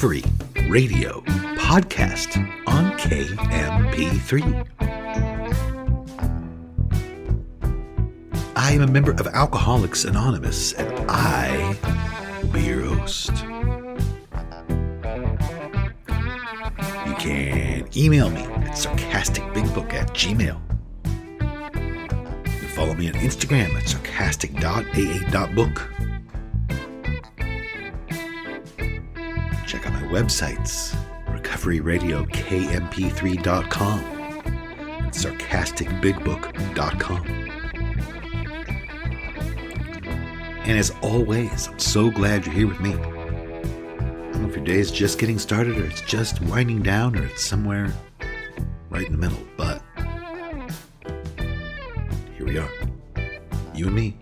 the Recovery Radio podcast on KMP3. I am a member of Alcoholics Anonymous and I will be your host. You can email me at sarcasticbigbook at gmail. You follow me on Instagram at sarcastic.aa.book. websites, recoveryradiokmp3.com and sarcasticbigbook.com. And as always, I'm so glad you're here with me. I don't know if your day is just getting started or it's just winding down or it's somewhere right in the middle, but here we are. You and me.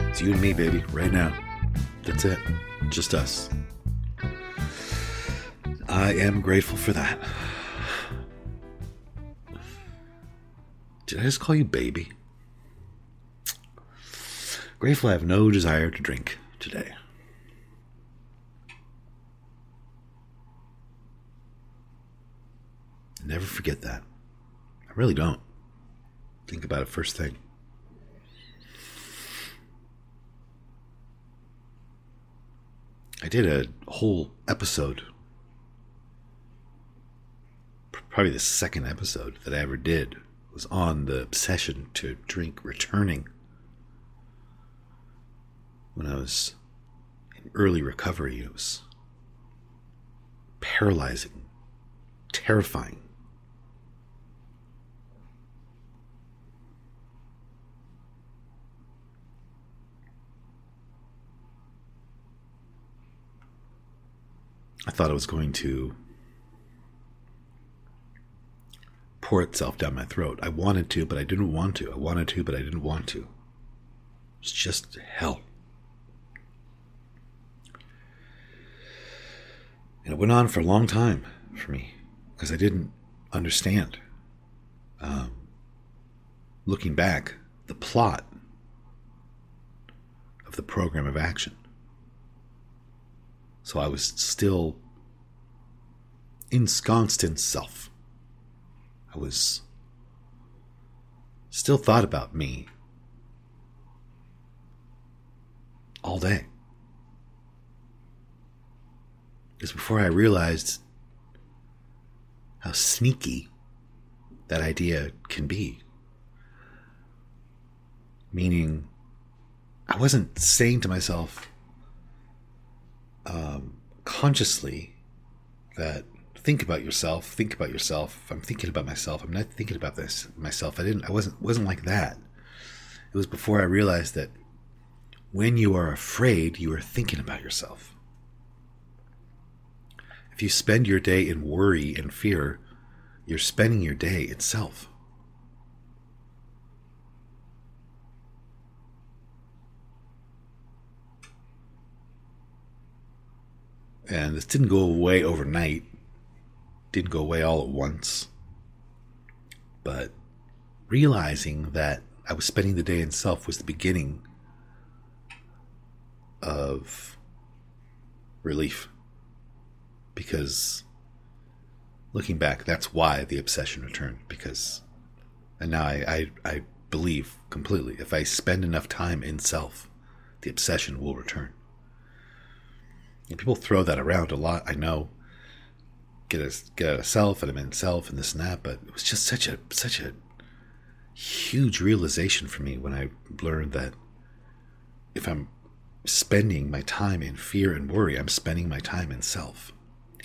It's you and me, baby, right now. That's it. Just us. I am grateful for that. Did I just call you baby? Grateful I have no desire to drink today. Never forget that. I really don't. Think about it first thing. I did a whole episode, probably the second episode that I ever did, was on the obsession to drink returning when I was in early recovery. It was paralyzing, terrifying. I thought I was going to pour itself down my throat. I wanted to, but I didn't want to. I wanted to, but I didn't want to. It's just hell. And it went on for a long time for me because I didn't understand. Um, looking back, the plot of the program of action. So I was still ensconced in self. Was still thought about me all day. Because before I realized how sneaky that idea can be. Meaning, I wasn't saying to myself um, consciously that think about yourself, think about yourself. I'm thinking about myself. I'm not thinking about this myself. I didn't. I wasn't. Wasn't like that. It was before I realized that when you are afraid, you are thinking about yourself. If you spend your day in worry and fear, you're spending your day itself. And this didn't go away overnight, didn't go away all at once. But realizing that I was spending the day in self was the beginning of relief because looking back, that's why the obsession returned. Because, and now I, I, I believe completely if I spend enough time in self, the obsession will return. And people throw that around a lot. I know. Get a get out of self, and I'm in self, and this and that. But it was just such a such a huge realization for me when I learned that if I'm spending my time in fear and worry, I'm spending my time in self.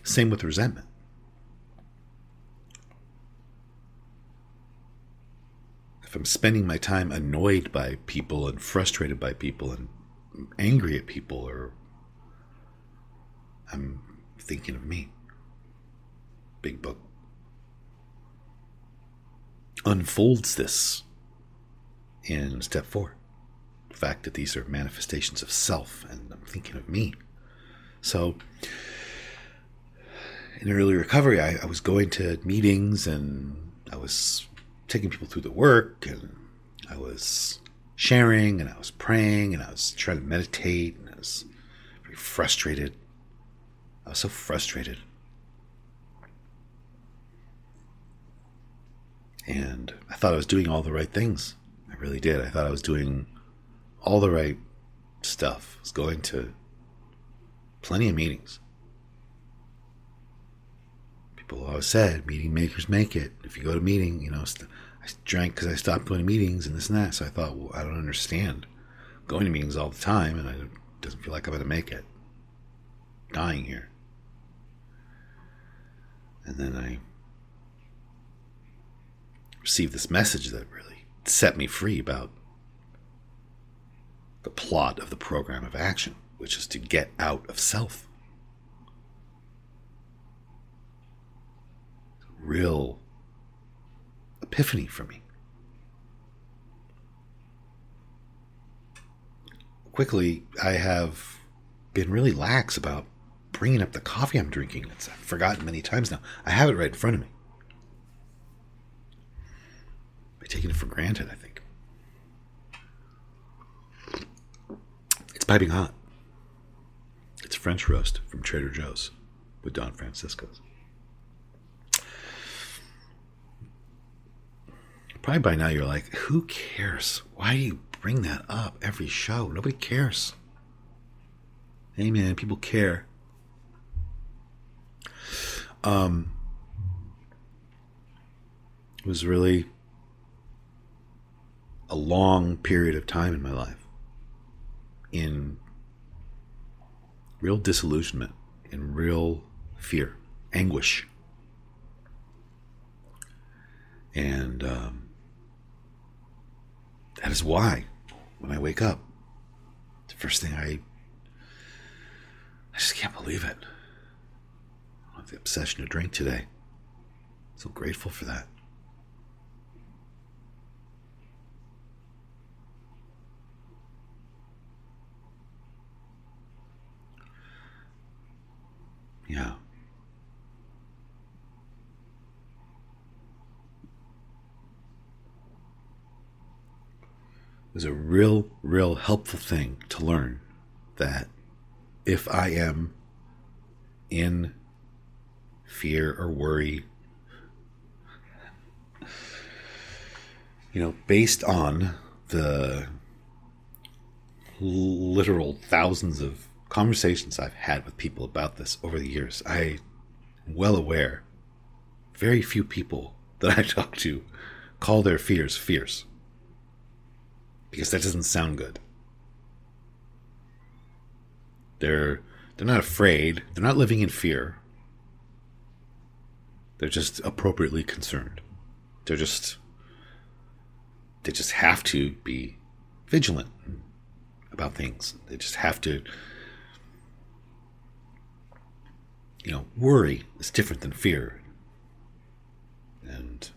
Same with resentment. If I'm spending my time annoyed by people and frustrated by people and angry at people or I'm thinking of me. Big book unfolds this in step four. The fact that these are manifestations of self, and I'm thinking of me. So, in early recovery, I, I was going to meetings and I was taking people through the work, and I was sharing, and I was praying, and I was trying to meditate, and I was very frustrated. I was so frustrated. And I thought I was doing all the right things. I really did. I thought I was doing all the right stuff. I was going to plenty of meetings. People always said, meeting makers make it. If you go to meeting, you know, I drank because I stopped going to meetings and this and that. So I thought, well, I don't understand. I'm going to meetings all the time and it doesn't feel like I'm going to make it. dying here. And then I received this message that really set me free about the plot of the program of action, which is to get out of self. Real epiphany for me. Quickly, I have been really lax about bringing up the coffee I'm drinking. It's I've forgotten many times now. I have it right in front of me. I've taken it for granted, I think. It's piping hot. It's French roast from Trader Joe's with Don Francisco's. Probably by now you're like, who cares? Why do you bring that up every show? Nobody cares. Hey man, people care. Um, it was really a long period of time in my life in real disillusionment, in real fear, anguish. And um, that is why, when I wake up, the first thing I I just can't believe it. I have the obsession to drink today. So grateful for that. Yeah. It was a real, real helpful thing to learn that if I am in fear or worry, you know, based on the literal thousands of conversations I've had with people about this over the years, I am well aware very few people that I talk to call their fears fears. Because that doesn't sound good. They're they're not afraid, they're not living in fear. They're just appropriately concerned. They're just they just have to be vigilant about things. They just have to you know, worry is different than fear. And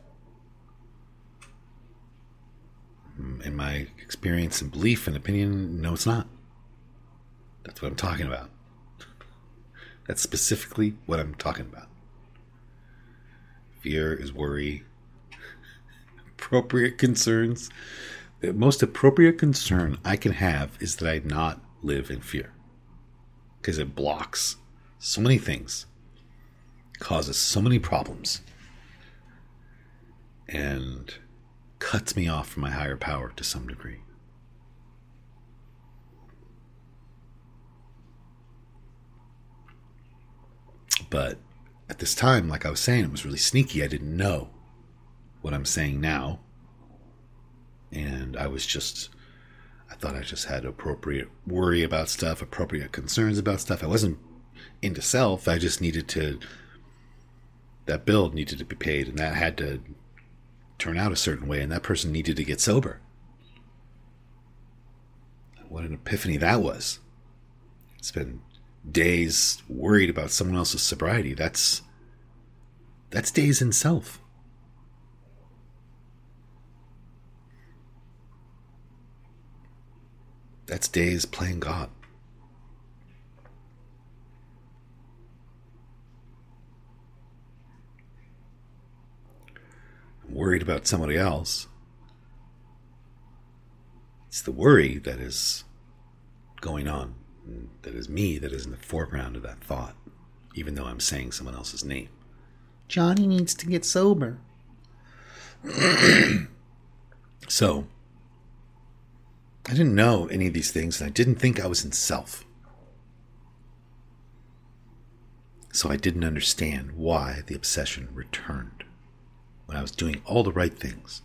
in my experience and belief and opinion, no, it's not. That's what I'm talking about. That's specifically what I'm talking about. Fear is worry. appropriate concerns. The most appropriate concern I can have is that I not live in fear. Because it blocks so many things, causes so many problems, and cuts me off from my higher power to some degree. But at this time, like I was saying, it was really sneaky. I didn't know what I'm saying now. And I was just, I thought I just had appropriate worry about stuff, appropriate concerns about stuff. I wasn't into self. I just needed to, that bill needed to be paid, and that had to turn out a certain way, and that person needed to get sober. What an epiphany that was. It's been days worried about someone else's sobriety. That's that's days in self. That's days playing God. Worried about somebody else. It's the worry that is going on, that is me, that is in the foreground of that thought, even though I'm saying someone else's name. Johnny needs to get sober. so, I didn't know any of these things, and I didn't think I was in self. So I didn't understand why the obsession returned when I was doing all the right things.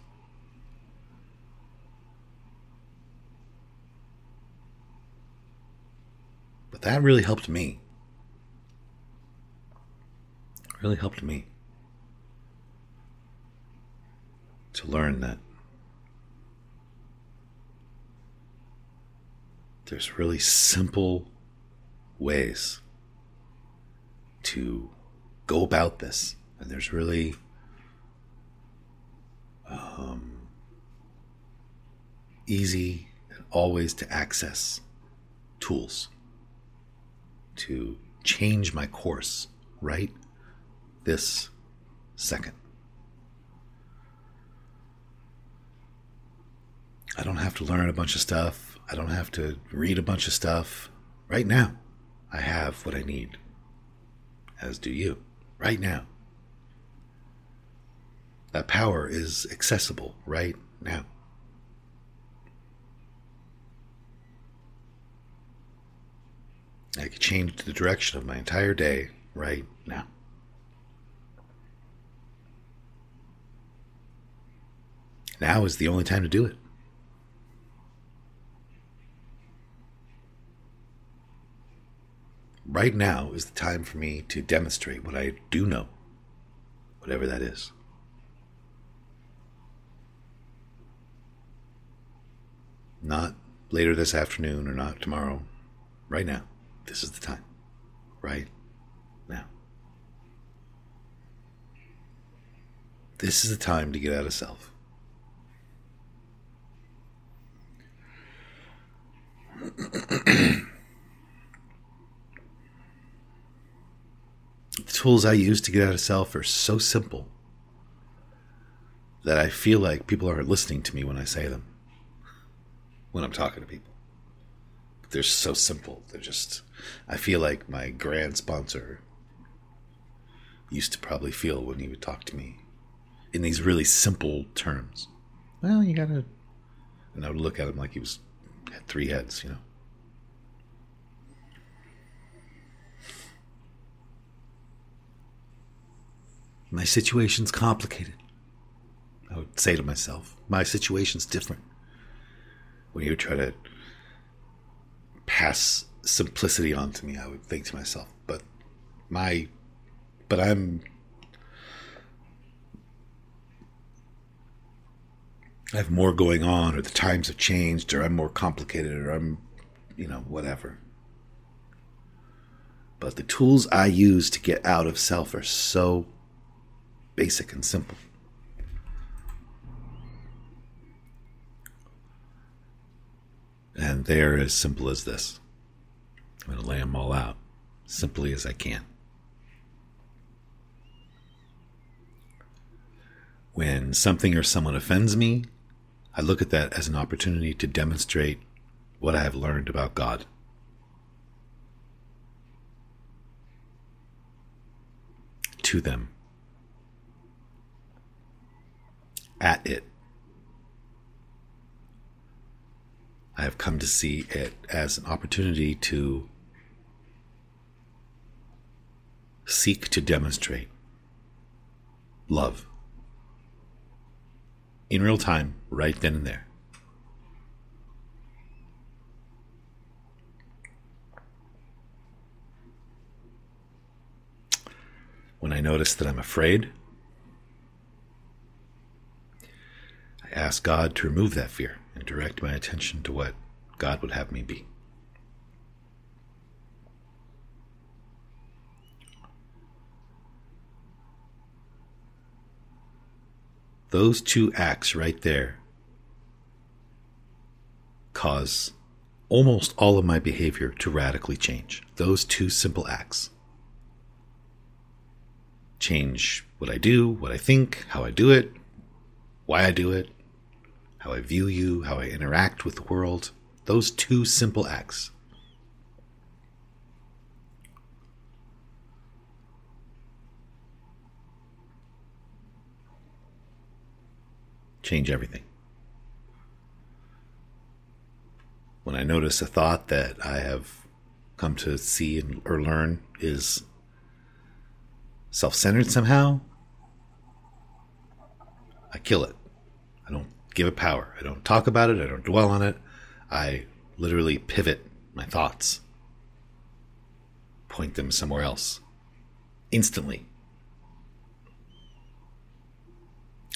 But that really helped me. It really helped me to learn that there's really simple ways to go about this. And there's really um, easy and always to access tools to change my course right this second. I don't have to learn a bunch of stuff. I don't have to read a bunch of stuff. Right now, I have what I need. As do you. Right now. That power is accessible right now. I could change the direction of my entire day right now. Now is the only time to do it. right now is the time for me to demonstrate what I do know, whatever that is. Not later this afternoon or not tomorrow. Right now. This is the time. Right now. This is the time to get out of self. the tools I use to get out of self are so simple that I feel like people aren't listening to me when I say them, when I'm talking to people. They're so simple. They're just, I feel like my grand sponsor used to probably feel when he would talk to me in these really simple terms. Well, you gotta, and I would look at him like he was, had three heads, you know. My situation's complicated. I would say to myself, my situation's different. When you try to pass simplicity onto me, I would think to myself, but my, but I'm, I have more going on, or the times have changed, or I'm more complicated, or I'm, you know, whatever. But the tools I use to get out of self are so basic and simple. And they're as simple as this. I'm going to lay them all out simply as I can. When something or someone offends me, I look at that as an opportunity to demonstrate what I have learned about God. To them. at it. I have come to see it as an opportunity to seek to demonstrate love in real time, right then and there. When I notice that I'm afraid, I ask God to remove that fear and direct my attention to what God would have me be. Those two acts right there cause almost all of my behavior to radically change. Those two simple acts change what I do, what I think, how I do it, why I do it, how I view you, how I interact with the world. Those two simple acts. Change everything. when I notice a thought that I have come to see and, or learn is self centered somehow, I kill it. Give it power. I don't talk about it. I don't dwell on it. I literally pivot my thoughts, point them somewhere else instantly.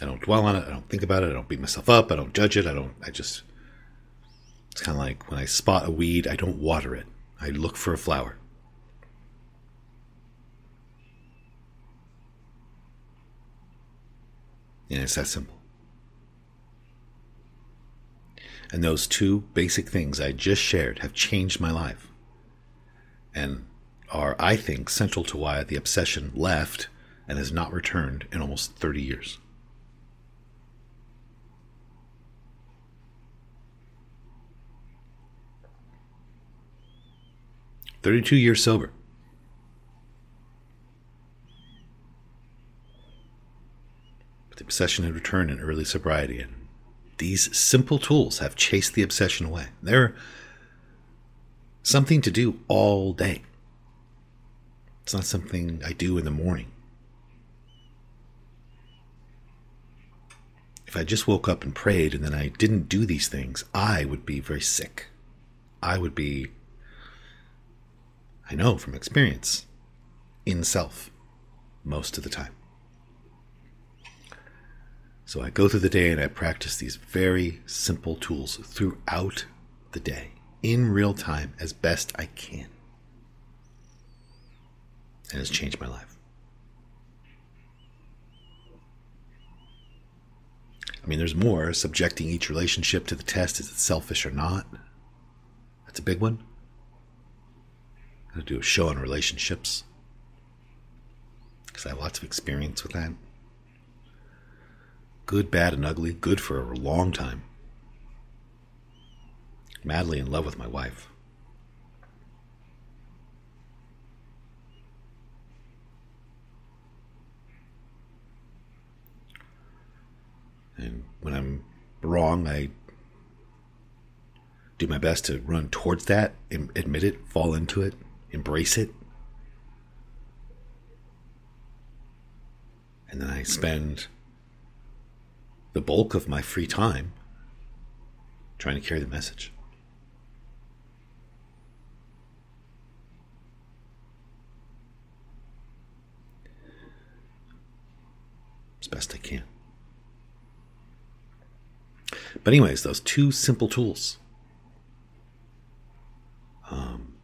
I don't dwell on it. I don't think about it. I don't beat myself up. I don't judge it. I don't, I just it's kind of like when I spot a weed, I don't water it, I look for a flower. And it's that simple. And those two basic things I just shared have changed my life and are, I think, central to why the obsession left and has not returned in almost 30 years. 32 years sober. But the obsession had returned in early sobriety, and these simple tools have chased the obsession away. They're something to do all day. It's not something I do in the morning. If I just woke up and prayed and then I didn't do these things, I would be very sick. I would be I know from experience, in self, most of the time. So I go through the day and I practice these very simple tools throughout the day, in real time, as best I can. And it's changed my life. I mean, there's more. Subjecting each relationship to the test is it selfish or not? That's a big one. I'm going to do a show on relationships because I have lots of experience with that. Good, bad, and ugly. Good for a long time. Madly in love with my wife. And when I'm wrong, I do my best to run towards that, admit it, fall into it, embrace it. And then I spend the bulk of my free time trying to carry the message. As best I can. But, anyways, those two simple tools. Um,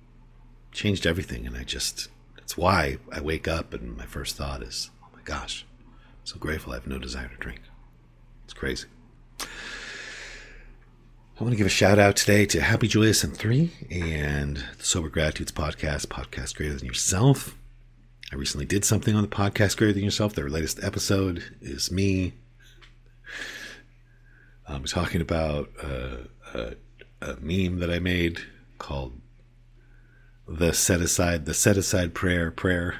changed everything. And I just, that's why I wake up and my first thought is, oh my gosh, I'm so grateful I have no desire to drink. It's crazy. I want to give a shout out today to Happy Joyous and Free and the Sober Gratitudes podcast, Podcast Greater Than Yourself. I recently did something on the podcast Greater Than Yourself. Their latest episode is me I'm talking about uh, a, a meme that I made called the set aside the set aside prayer prayer.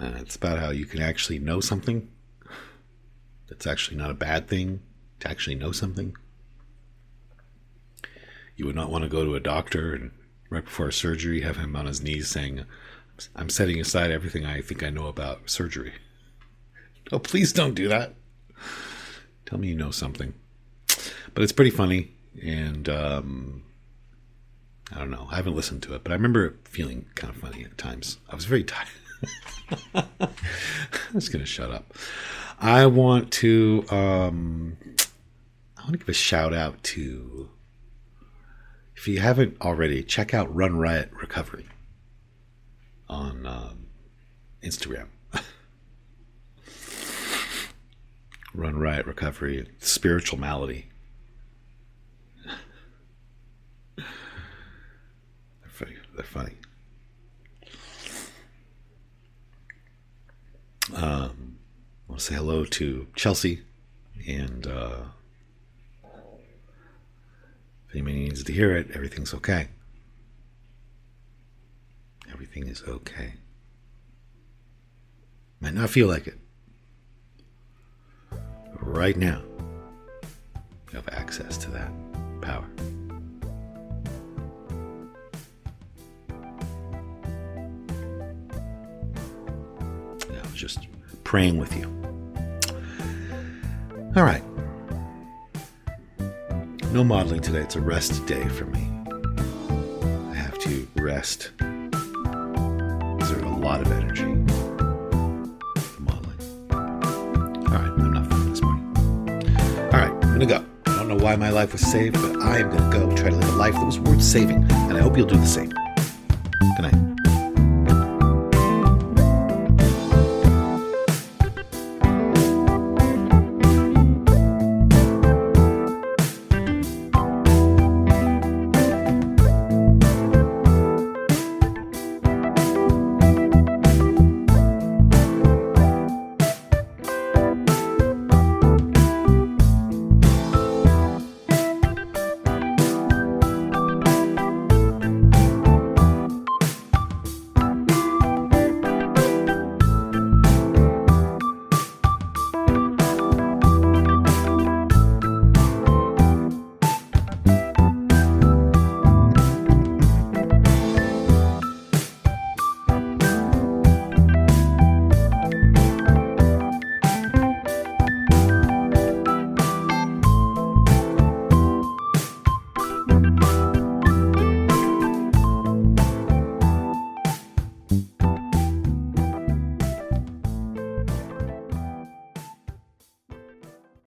Uh, it's about how you can actually know something. That's actually not a bad thing to actually know something. You would not want to go to a doctor and right before a surgery have him on his knees saying, "I'm setting aside everything I think I know about surgery." No, please don't do that. Tell me you know something. But it's pretty funny, and um, I don't know. I haven't listened to it, but I remember feeling kind of funny at times. I was very tired. I'm just gonna shut up. I want to um, I want to give a shout out to if you haven't already, check out Run Riot Recovery on um, Instagram. Run Riot Recovery, Spiritual Malady. they're funny. They're funny. Um, say hello to Chelsea, and uh, if anybody needs to hear it, everything's okay. Everything is okay. Might not feel like it. Right now, you have access to that power. I was just praying with you. All right. No modeling today. It's a rest day for me. I have to rest. There's a lot of energy modeling. All right, I'm not fun this morning. All right, I'm gonna go. I don't know why my life was saved, but I am gonna go try to live a life that was worth saving, and I hope you'll do the same. Good night.